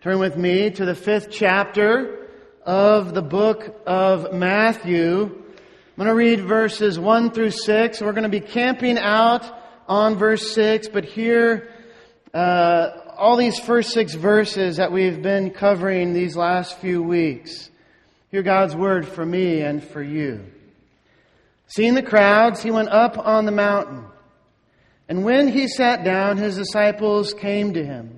Turn with me to the fifth chapter of the book of Matthew. I'm going to read verses 1 through 6. We're going to be camping out on verse 6, but here, uh, all these first six verses that we've been covering these last few weeks. Hear God's word for me and for you. Seeing the crowds, he went up on the mountain. And when he sat down, his disciples came to him.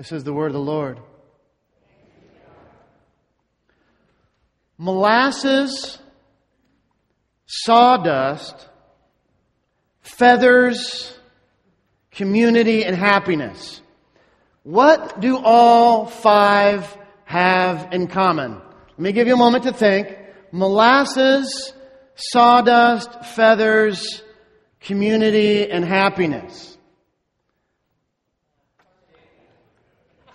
This is the word of the Lord. Molasses, sawdust, feathers, community, and happiness. What do all five have in common? Let me give you a moment to think. Molasses, sawdust, feathers, community, and happiness.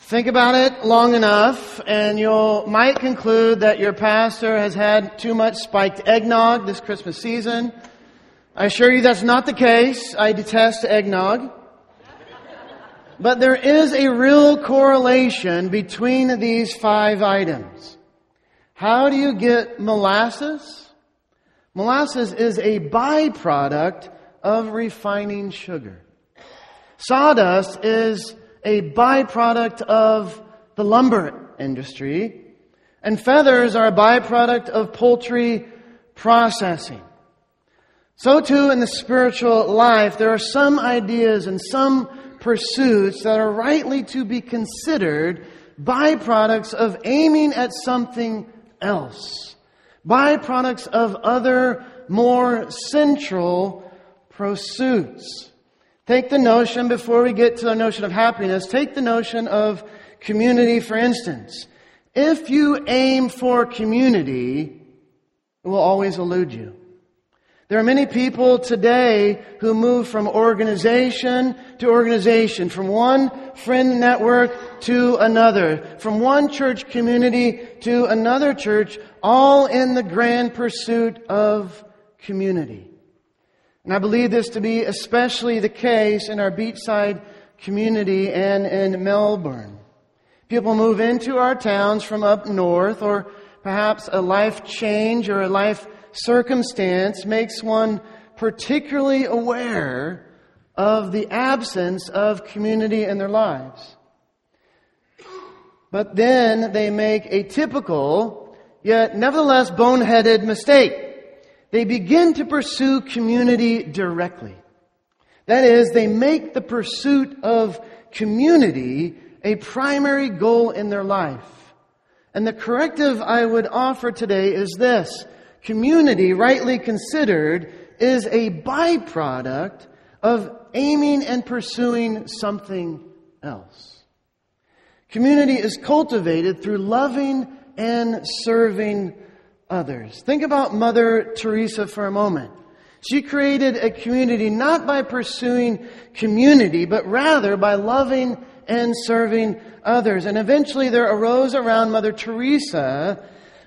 Think about it long enough and you might conclude that your pastor has had too much spiked eggnog this Christmas season. I assure you that's not the case. I detest eggnog. But there is a real correlation between these five items. How do you get molasses? Molasses is a byproduct of refining sugar. Sawdust is a byproduct of the lumber industry, and feathers are a byproduct of poultry processing. So too in the spiritual life, there are some ideas and some pursuits that are rightly to be considered byproducts of aiming at something else. Byproducts of other more central pursuits. Take the notion, before we get to the notion of happiness, take the notion of community, for instance. If you aim for community, it will always elude you. There are many people today who move from organization to organization, from one friend network to another, from one church community to another church, all in the grand pursuit of community. And I believe this to be especially the case in our beachside community and in Melbourne. People move into our towns from up north, or perhaps a life change or a life circumstance makes one particularly aware of the absence of community in their lives. But then they make a typical, yet nevertheless boneheaded mistake they begin to pursue community directly. That is, they make the pursuit of community a primary goal in their life. And the corrective I would offer today is this. Community, rightly considered, is a byproduct of aiming and pursuing something else. Community is cultivated through loving and serving others. Think about Mother Teresa for a moment. She created a community not by pursuing community, but rather by loving and serving others. And eventually there arose around Mother Teresa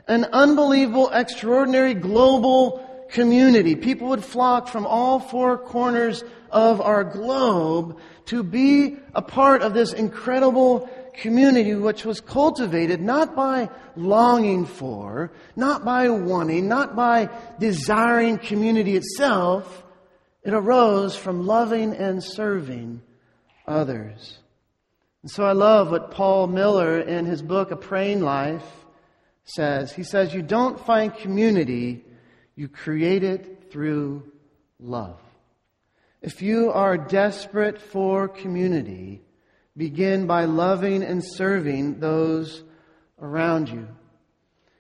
an unbelievable, extraordinary global community. People would flock from all four corners of our globe to be a part of this incredible community which was cultivated not by longing for, not by wanting, not by desiring community itself. It arose from loving and serving others. And so I love what Paul Miller in his book, A Praying Life, says. He says, You don't find community, you create it through love. If you are desperate for community, begin by loving and serving those around you.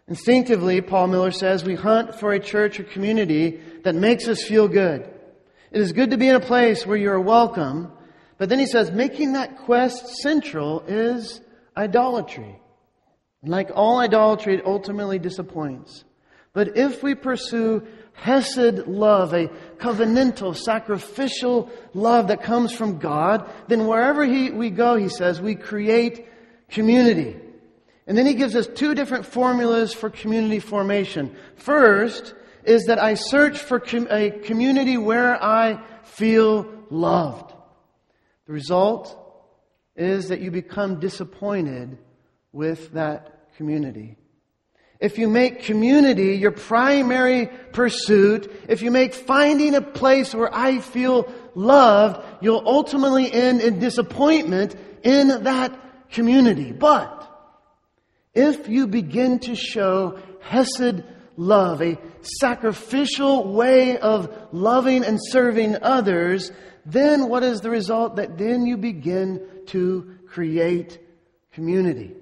Instinctively, Paul Miller says, we hunt for a church or community that makes us feel good. It is good to be in a place where you are welcome, but then he says, making that quest central is idolatry. Like all idolatry, it ultimately disappoints. But if we pursue Hesed love, a covenantal, sacrificial love that comes from God, then wherever he, we go, he says, we create community. And then he gives us two different formulas for community formation. First is that I search for com- a community where I feel loved. The result is that you become disappointed with that community. If you make community your primary pursuit, if you make finding a place where I feel loved, you'll ultimately end in disappointment in that community. But if you begin to show Hesed love, a sacrificial way of loving and serving others, then what is the result? That then you begin to create community.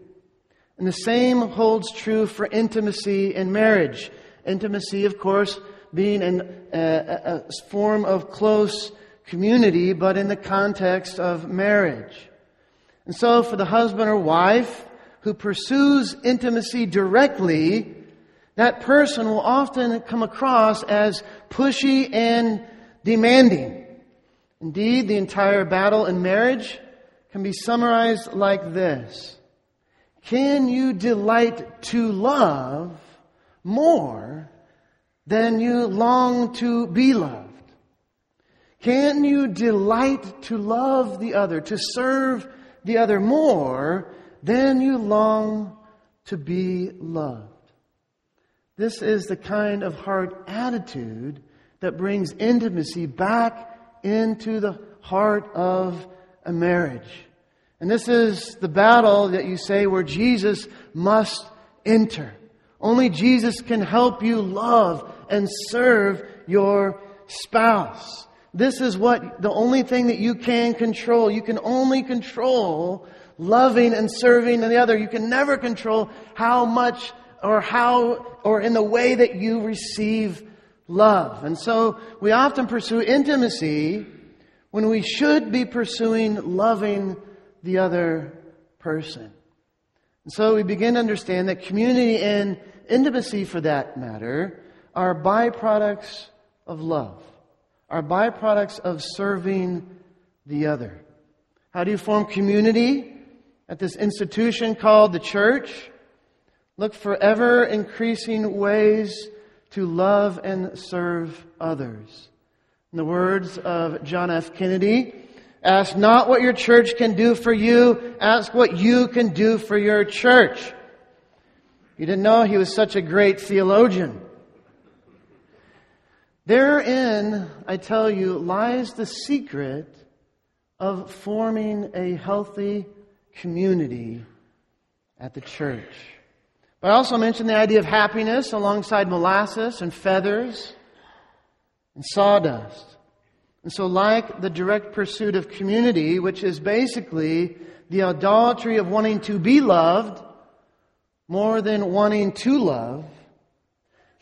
And the same holds true for intimacy in marriage. Intimacy, of course, being an, uh, a, a form of close community, but in the context of marriage. And so for the husband or wife who pursues intimacy directly, that person will often come across as pushy and demanding. Indeed, the entire battle in marriage can be summarized like this. Can you delight to love more than you long to be loved? Can you delight to love the other, to serve the other more than you long to be loved? This is the kind of heart attitude that brings intimacy back into the heart of a marriage. And this is the battle that you say where Jesus must enter. Only Jesus can help you love and serve your spouse. This is what the only thing that you can control. You can only control loving and serving the other. You can never control how much or how or in the way that you receive love. And so we often pursue intimacy when we should be pursuing loving the other person. And so we begin to understand that community and intimacy, for that matter, are byproducts of love, are byproducts of serving the other. How do you form community at this institution called the church? Look for ever increasing ways to love and serve others. In the words of John F. Kennedy, Ask not what your church can do for you, ask what you can do for your church. You didn't know he was such a great theologian. Therein, I tell you, lies the secret of forming a healthy community at the church. But I also mentioned the idea of happiness alongside molasses and feathers and sawdust. And so, like the direct pursuit of community, which is basically the idolatry of wanting to be loved more than wanting to love,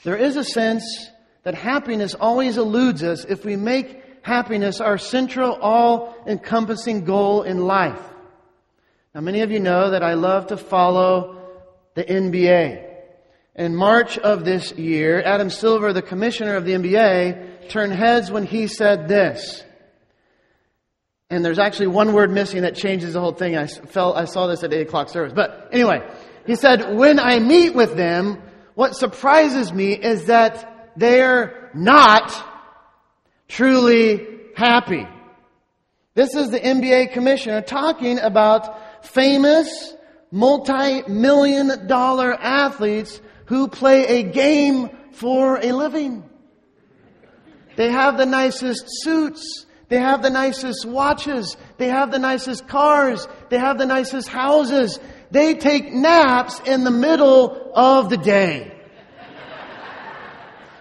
there is a sense that happiness always eludes us if we make happiness our central, all encompassing goal in life. Now, many of you know that I love to follow the NBA. In March of this year, Adam Silver, the commissioner of the NBA, turn heads when he said this. And there's actually one word missing that changes the whole thing. I felt, I saw this at 8 o'clock service. But anyway, he said, when I meet with them, what surprises me is that they're not truly happy. This is the NBA commissioner talking about famous multi-million dollar athletes who play a game for a living. They have the nicest suits. They have the nicest watches. They have the nicest cars. They have the nicest houses. They take naps in the middle of the day.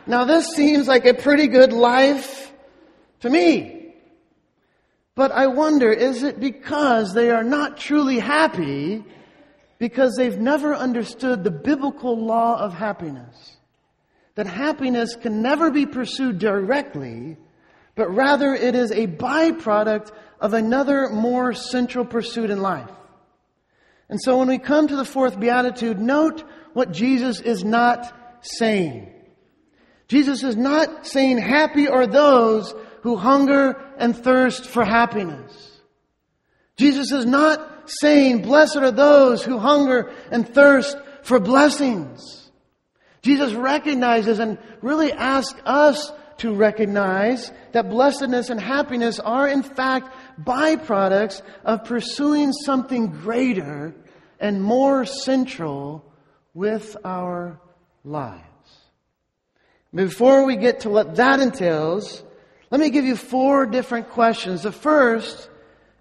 Now this seems like a pretty good life to me. But I wonder, is it because they are not truly happy because they've never understood the biblical law of happiness? That happiness can never be pursued directly, but rather it is a byproduct of another more central pursuit in life. And so when we come to the fourth beatitude, note what Jesus is not saying. Jesus is not saying happy are those who hunger and thirst for happiness. Jesus is not saying blessed are those who hunger and thirst for blessings. Jesus recognizes and really asks us to recognize that blessedness and happiness are in fact byproducts of pursuing something greater and more central with our lives. Before we get to what that entails, let me give you four different questions. The first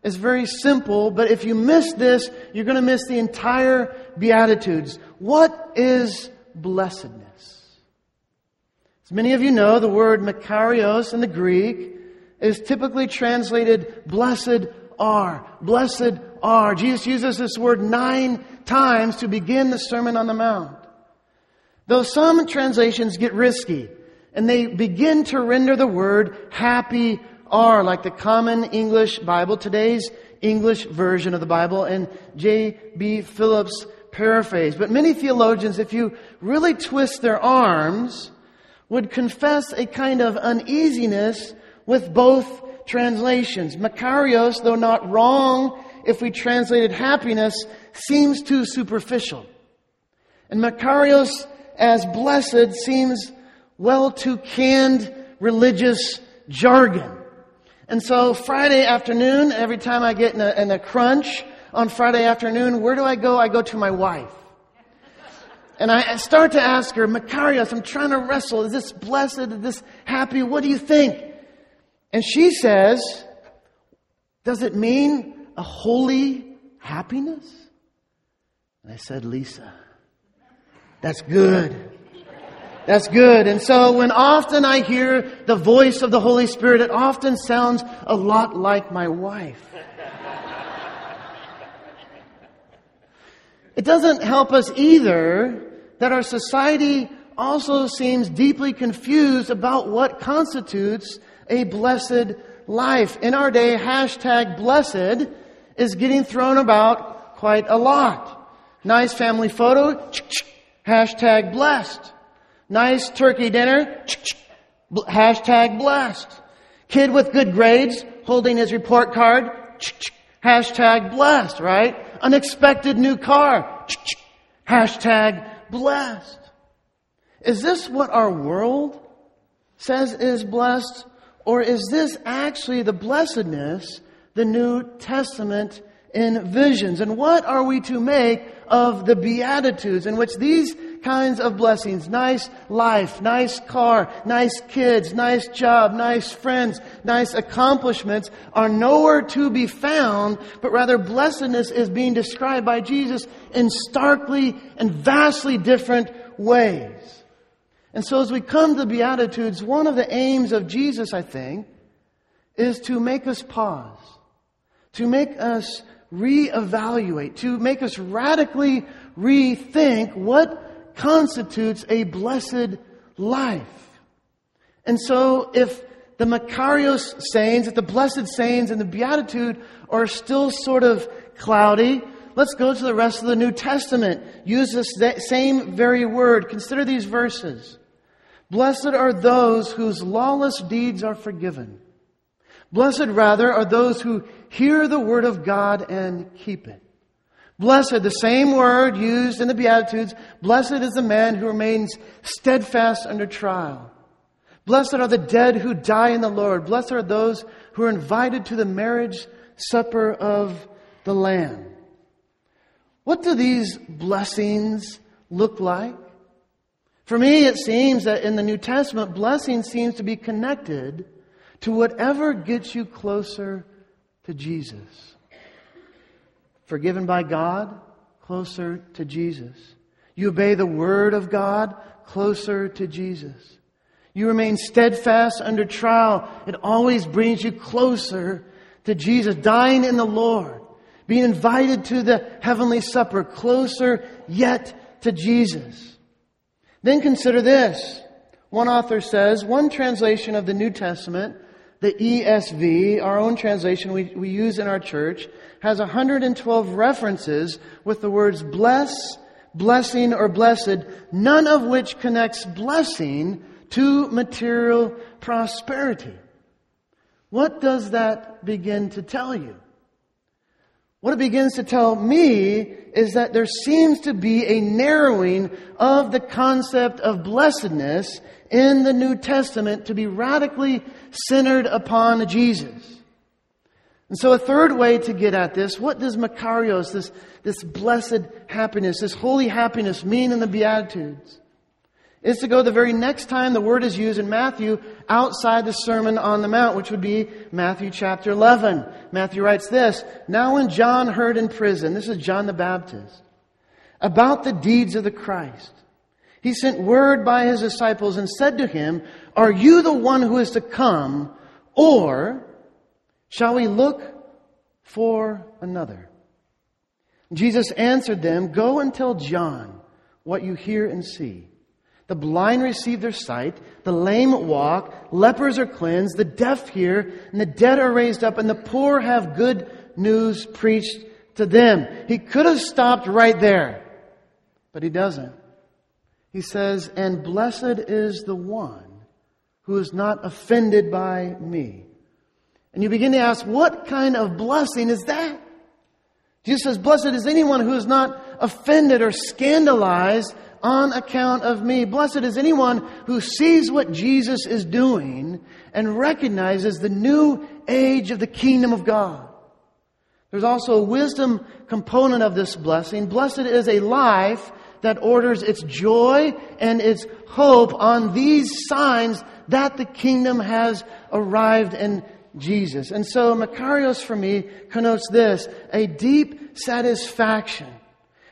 is very simple, but if you miss this, you're going to miss the entire Beatitudes. What is blessedness? As many of you know, the word makarios in the Greek is typically translated blessed are. Blessed are. Jesus uses this word nine times to begin the Sermon on the Mount. Though some translations get risky and they begin to render the word happy are, like the common English Bible, today's English version of the Bible, and J.B. Phillips paraphrase. But many theologians, if you really twist their arms, would confess a kind of uneasiness with both translations. Makarios, though not wrong if we translated happiness, seems too superficial. And Makarios as blessed seems well too canned religious jargon. And so Friday afternoon, every time I get in a, in a crunch on Friday afternoon, where do I go? I go to my wife. And I start to ask her, Makarios, I'm trying to wrestle. Is this blessed? Is this happy? What do you think? And she says, Does it mean a holy happiness? And I said, Lisa, that's good. That's good. And so when often I hear the voice of the Holy Spirit, it often sounds a lot like my wife. It doesn't help us either that our society also seems deeply confused about what constitutes a blessed life. In our day, hashtag blessed is getting thrown about quite a lot. Nice family photo, hashtag blessed. Nice turkey dinner. Hashtag blessed. Kid with good grades holding his report card. Hashtag blessed, right? Unexpected new car. Hashtag blessed. Is this what our world says is blessed? Or is this actually the blessedness the New Testament envisions? And what are we to make of the Beatitudes in which these kinds of blessings. Nice life, nice car, nice kids, nice job, nice friends, nice accomplishments are nowhere to be found, but rather blessedness is being described by Jesus in starkly and vastly different ways. And so as we come to the Beatitudes, one of the aims of Jesus, I think, is to make us pause, to make us reevaluate, to make us radically rethink what constitutes a blessed life. And so if the Makarios sayings, if the blessed sayings and the Beatitude are still sort of cloudy, let's go to the rest of the New Testament. Use this same very word. Consider these verses. Blessed are those whose lawless deeds are forgiven. Blessed rather are those who hear the word of God and keep it. Blessed, the same word used in the Beatitudes, blessed is the man who remains steadfast under trial. Blessed are the dead who die in the Lord. Blessed are those who are invited to the marriage supper of the Lamb. What do these blessings look like? For me, it seems that in the New Testament, blessing seems to be connected to whatever gets you closer to Jesus forgiven by God, closer to Jesus. You obey the Word of God, closer to Jesus. You remain steadfast under trial. It always brings you closer to Jesus, dying in the Lord, being invited to the heavenly supper, closer yet to Jesus. Then consider this. One author says, one translation of the New Testament the ESV, our own translation we, we use in our church, has 112 references with the words bless, blessing, or blessed, none of which connects blessing to material prosperity. What does that begin to tell you? What it begins to tell me is that there seems to be a narrowing of the concept of blessedness in the New Testament to be radically centered upon Jesus. And so a third way to get at this, what does Makarios, this, this blessed happiness, this holy happiness mean in the Beatitudes? Is to go the very next time the word is used in Matthew outside the Sermon on the Mount, which would be Matthew chapter 11. Matthew writes this, Now when John heard in prison, this is John the Baptist, about the deeds of the Christ, he sent word by his disciples and said to him, Are you the one who is to come, or shall we look for another? Jesus answered them, Go and tell John what you hear and see. The blind receive their sight, the lame walk, lepers are cleansed, the deaf hear, and the dead are raised up, and the poor have good news preached to them. He could have stopped right there, but he doesn't. He says, And blessed is the one who is not offended by me. And you begin to ask, what kind of blessing is that? Jesus says, Blessed is anyone who is not offended or scandalized on account of me. Blessed is anyone who sees what Jesus is doing and recognizes the new age of the kingdom of God. There's also a wisdom component of this blessing. Blessed is a life that orders its joy and its hope on these signs that the kingdom has arrived in Jesus. And so Makarios for me connotes this, a deep satisfaction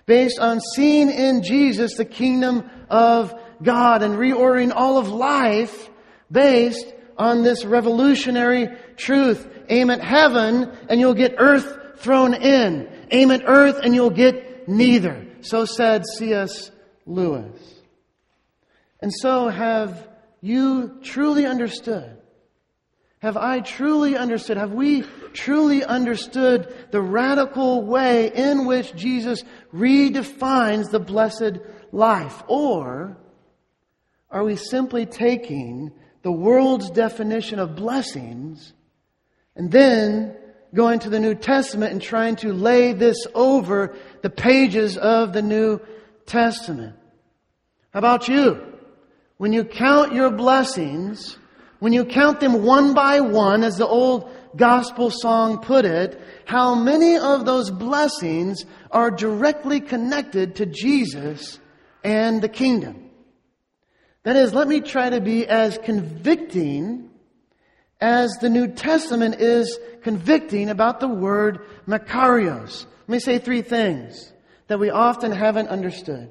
based on seeing in Jesus the kingdom of God and reordering all of life based on this revolutionary truth. Aim at heaven and you'll get earth thrown in. Aim at earth and you'll get neither. So said C.S. Lewis. And so have you truly understood? Have I truly understood? Have we truly understood the radical way in which Jesus redefines the blessed life? Or are we simply taking the world's definition of blessings and then going to the New Testament and trying to lay this over the pages of the New Testament. How about you? When you count your blessings, when you count them one by one, as the old gospel song put it, how many of those blessings are directly connected to Jesus and the kingdom? That is, let me try to be as convicting as the New Testament is convicting about the word Makarios. Let me say three things that we often haven't understood.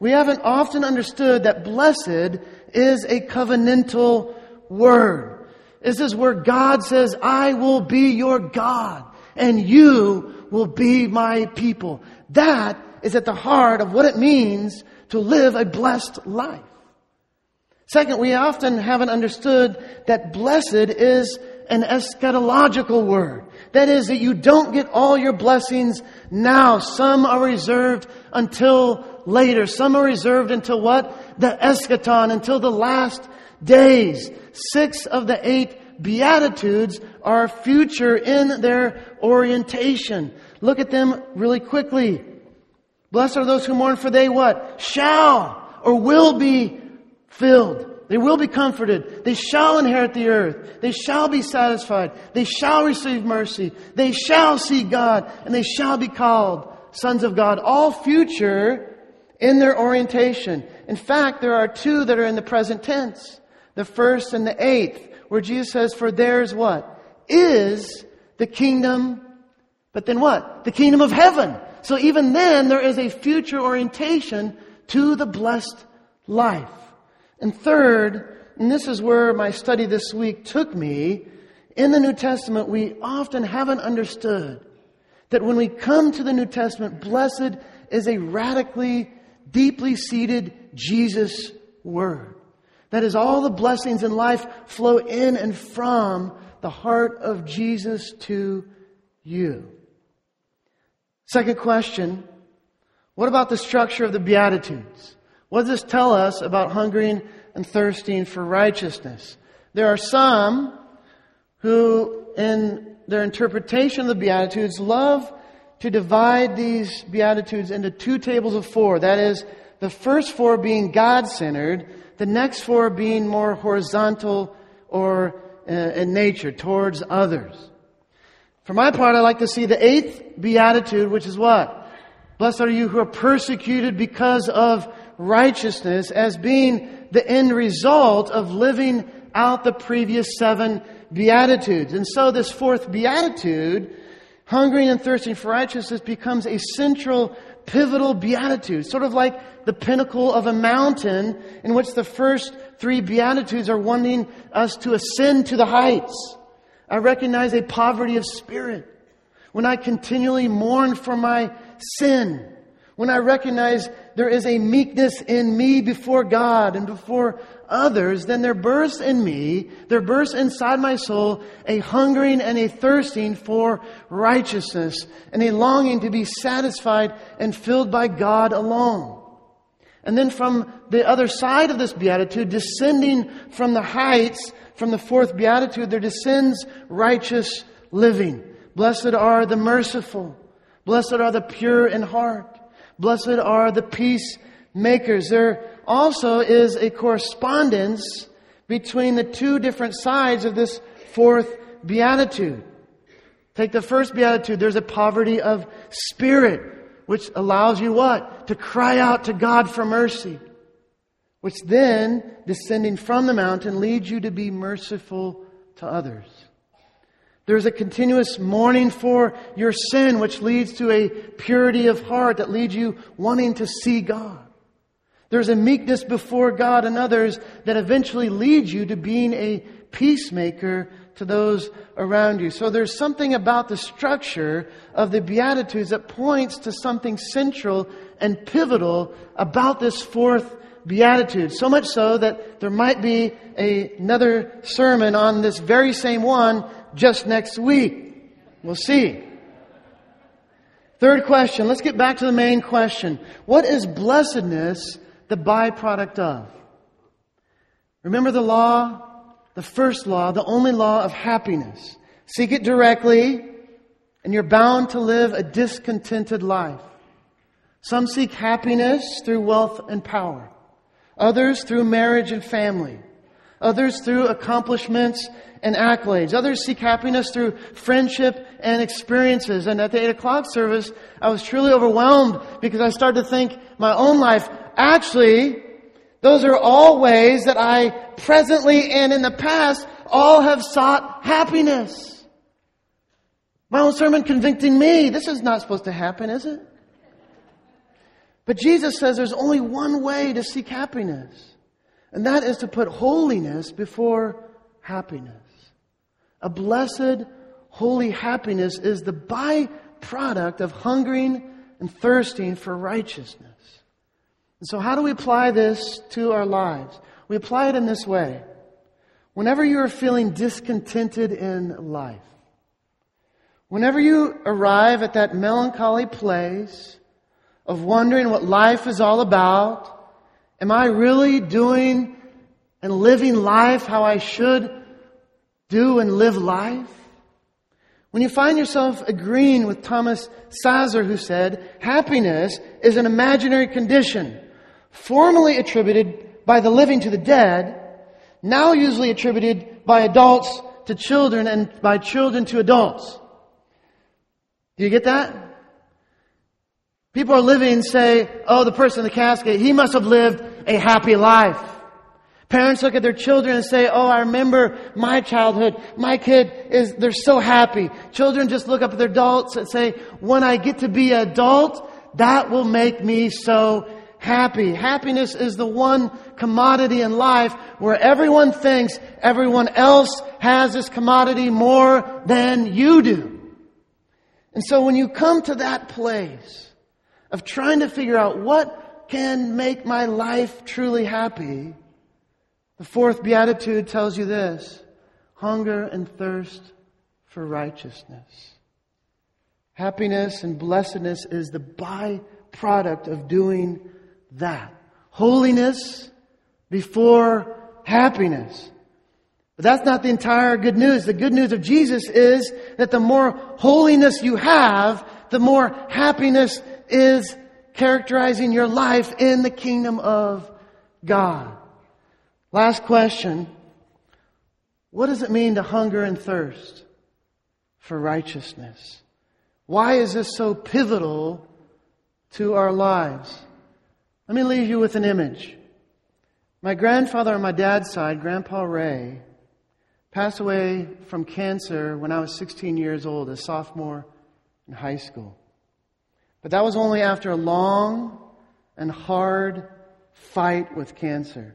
We haven't often understood that blessed is a covenantal word. This is where God says, I will be your God and you will be my people. That is at the heart of what it means to live a blessed life. Second, we often haven't understood that blessed is an eschatological word. That is, that you don't get all your blessings now. Some are reserved until later. Some are reserved until what? The eschaton, until the last days. Six of the eight Beatitudes are future in their orientation. Look at them really quickly. Blessed are those who mourn for they what? Shall or will be filled. They will be comforted. They shall inherit the earth. They shall be satisfied. They shall receive mercy. They shall see God and they shall be called sons of God. All future in their orientation. In fact, there are two that are in the present tense. The first and the eighth, where Jesus says, for theirs what? Is the kingdom, but then what? The kingdom of heaven. So even then, there is a future orientation to the blessed life. And third, and this is where my study this week took me, in the New Testament, we often haven't understood that when we come to the New Testament, blessed is a radically, deeply seated Jesus word. That is, all the blessings in life flow in and from the heart of Jesus to you. Second question What about the structure of the Beatitudes? What does this tell us about hungering and thirsting for righteousness? There are some who, in their interpretation of the Beatitudes, love to divide these Beatitudes into two tables of four. That is, the first four being God centered, the next four being more horizontal or uh, in nature, towards others. For my part, I like to see the eighth beatitude, which is what? Blessed are you who are persecuted because of righteousness as being the end result of living out the previous seven beatitudes. And so this fourth beatitude, hungering and thirsting for righteousness, becomes a central, pivotal beatitude, sort of like the pinnacle of a mountain in which the first three beatitudes are wanting us to ascend to the heights. I recognize a poverty of spirit when I continually mourn for my sin, when I recognize there is a meekness in me before God and before others, then there bursts in me, there bursts inside my soul a hungering and a thirsting for righteousness and a longing to be satisfied and filled by God alone. And then from the other side of this beatitude, descending from the heights, from the fourth beatitude, there descends righteous living. Blessed are the merciful. Blessed are the pure in heart. Blessed are the peacemakers. There also is a correspondence between the two different sides of this fourth beatitude. Take the first beatitude. There's a poverty of spirit, which allows you what? To cry out to God for mercy. Which then, descending from the mountain, leads you to be merciful to others. There's a continuous mourning for your sin, which leads to a purity of heart that leads you wanting to see God. There's a meekness before God and others that eventually leads you to being a peacemaker to those around you. So there's something about the structure of the Beatitudes that points to something central and pivotal about this fourth Beatitude. So much so that there might be a, another sermon on this very same one just next week. We'll see. Third question. Let's get back to the main question. What is blessedness the byproduct of? Remember the law, the first law, the only law of happiness. Seek it directly, and you're bound to live a discontented life. Some seek happiness through wealth and power. Others through marriage and family. Others through accomplishments and accolades. Others seek happiness through friendship and experiences. And at the 8 o'clock service, I was truly overwhelmed because I started to think my own life, actually, those are all ways that I presently and in the past all have sought happiness. My own sermon convicting me. This is not supposed to happen, is it? But Jesus says there's only one way to seek happiness, and that is to put holiness before happiness. A blessed, holy happiness is the byproduct of hungering and thirsting for righteousness. And so, how do we apply this to our lives? We apply it in this way. Whenever you are feeling discontented in life, whenever you arrive at that melancholy place of wondering what life is all about, am I really doing and living life how I should do and live life? When you find yourself agreeing with Thomas Szasz, who said, happiness is an imaginary condition, formerly attributed by the living to the dead, now usually attributed by adults to children and by children to adults. Do you get that? People are living say, oh, the person in the casket, he must have lived a happy life. Parents look at their children and say, Oh, I remember my childhood. My kid is, they're so happy. Children just look up at their adults and say, When I get to be an adult, that will make me so happy. Happiness is the one commodity in life where everyone thinks everyone else has this commodity more than you do. And so when you come to that place of trying to figure out what can make my life truly happy, The fourth beatitude tells you this hunger and thirst for righteousness. Happiness and blessedness is the byproduct of doing that. Holiness before happiness. But that's not the entire good news. The good news of Jesus is that the more holiness you have, the more happiness is characterizing your life in the kingdom of God. Last question. What does it mean to hunger and thirst for righteousness? Why is this so pivotal to our lives? Let me leave you with an image. My grandfather on my dad's side, Grandpa Ray, passed away from cancer when I was 16 years old, a sophomore in high school. But that was only after a long and hard fight with cancer.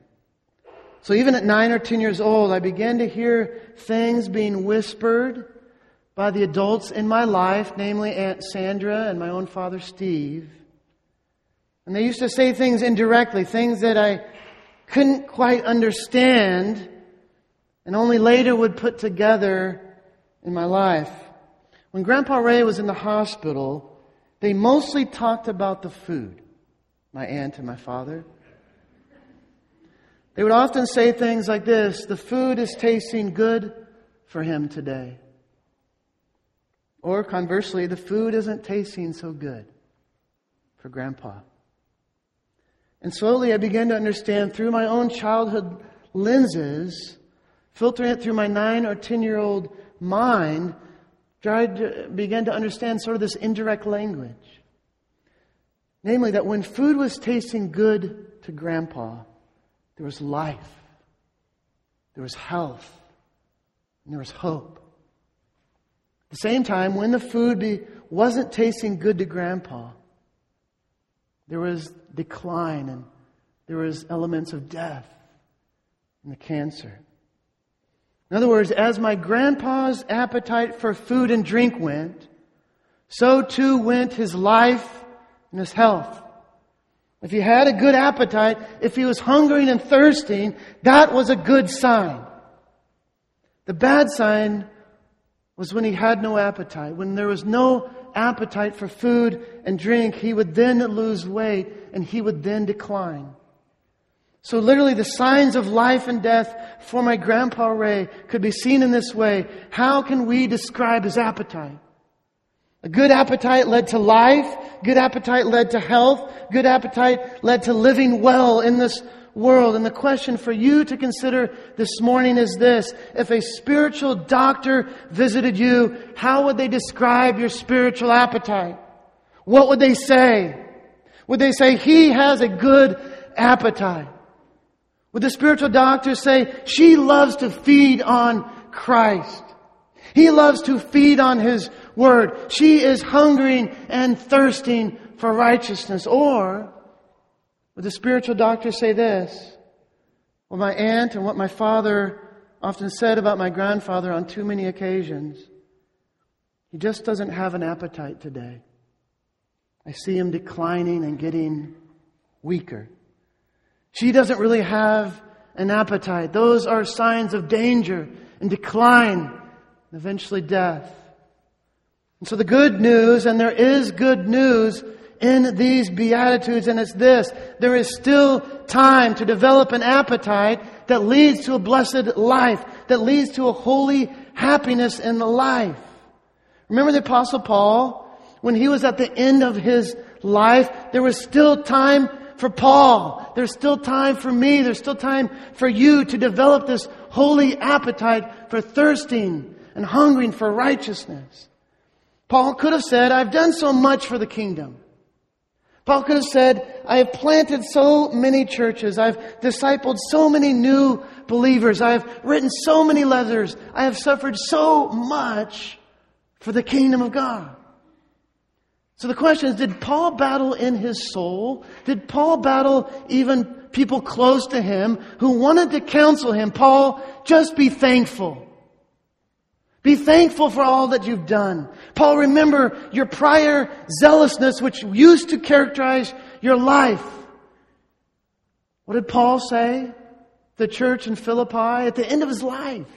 So even at nine or ten years old, I began to hear things being whispered by the adults in my life, namely Aunt Sandra and my own father Steve. And they used to say things indirectly, things that I couldn't quite understand and only later would put together in my life. When Grandpa Ray was in the hospital, they mostly talked about the food, my aunt and my father. They would often say things like this The food is tasting good for him today. Or conversely, the food isn't tasting so good for Grandpa. And slowly I began to understand through my own childhood lenses, filtering it through my nine or ten year old mind, to, began to understand sort of this indirect language. Namely, that when food was tasting good to Grandpa, there was life, there was health, and there was hope. At the same time, when the food be, wasn't tasting good to Grandpa, there was decline and there was elements of death and the cancer. In other words, as my grandpa's appetite for food and drink went, so too went his life and his health. If he had a good appetite, if he was hungering and thirsting, that was a good sign. The bad sign was when he had no appetite. When there was no appetite for food and drink, he would then lose weight and he would then decline. So literally the signs of life and death for my grandpa Ray could be seen in this way. How can we describe his appetite? A good appetite led to life. Good appetite led to health. Good appetite led to living well in this world. And the question for you to consider this morning is this. If a spiritual doctor visited you, how would they describe your spiritual appetite? What would they say? Would they say, he has a good appetite? Would the spiritual doctor say, she loves to feed on Christ? He loves to feed on His Word. She is hungering and thirsting for righteousness. Or would the spiritual doctor say this? Well, my aunt and what my father often said about my grandfather on too many occasions. He just doesn't have an appetite today. I see him declining and getting weaker. She doesn't really have an appetite. Those are signs of danger and decline and eventually death. And so the good news, and there is good news in these Beatitudes, and it's this. There is still time to develop an appetite that leads to a blessed life, that leads to a holy happiness in the life. Remember the apostle Paul? When he was at the end of his life, there was still time for Paul. There's still time for me. There's still time for you to develop this holy appetite for thirsting and hungering for righteousness. Paul could have said, I've done so much for the kingdom. Paul could have said, I have planted so many churches. I've discipled so many new believers. I have written so many letters. I have suffered so much for the kingdom of God. So the question is, did Paul battle in his soul? Did Paul battle even people close to him who wanted to counsel him? Paul, just be thankful. Be thankful for all that you've done. Paul, remember your prior zealousness which used to characterize your life. What did Paul say? The church in Philippi at the end of his life.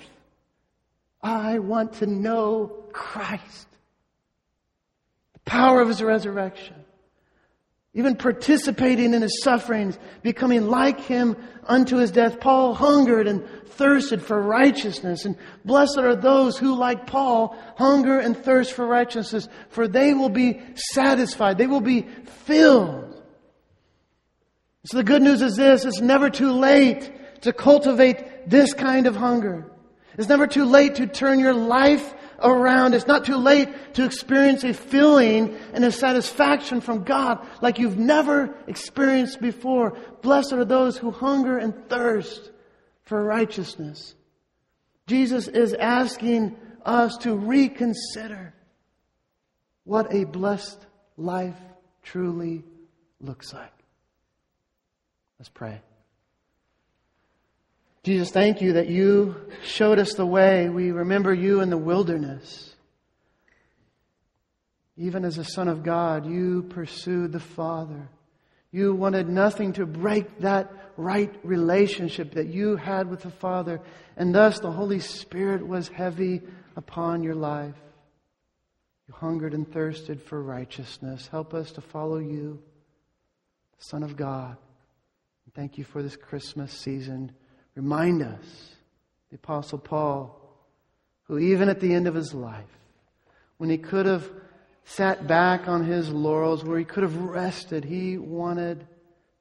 I want to know Christ. Power of his resurrection even participating in his sufferings, becoming like him unto his death. Paul hungered and thirsted for righteousness. And blessed are those who, like Paul, hunger and thirst for righteousness, for they will be satisfied. They will be filled. So the good news is this it's never too late to cultivate this kind of hunger. It's never too late to turn your life around. It's not too late to experience a feeling and a satisfaction from God like you've never experienced before. Blessed are those who hunger and thirst for righteousness. Jesus is asking us to reconsider what a blessed life truly looks like. Let's pray. Jesus, thank you that you showed us the way. We remember you in the wilderness. Even as a son of God, you pursued the Father. You wanted nothing to break that right relationship that you had with the Father, and thus the Holy Spirit was heavy upon your life. You hungered and thirsted for righteousness. Help us to follow you, Son of God. Thank you for this Christmas season. Remind us, the Apostle Paul, who even at the end of his life, when he could have sat back on his laurels, where he could have rested, he wanted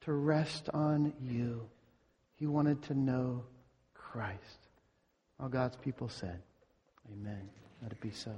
to rest on you. He wanted to know Christ. All God's people said, Amen. Let it be so.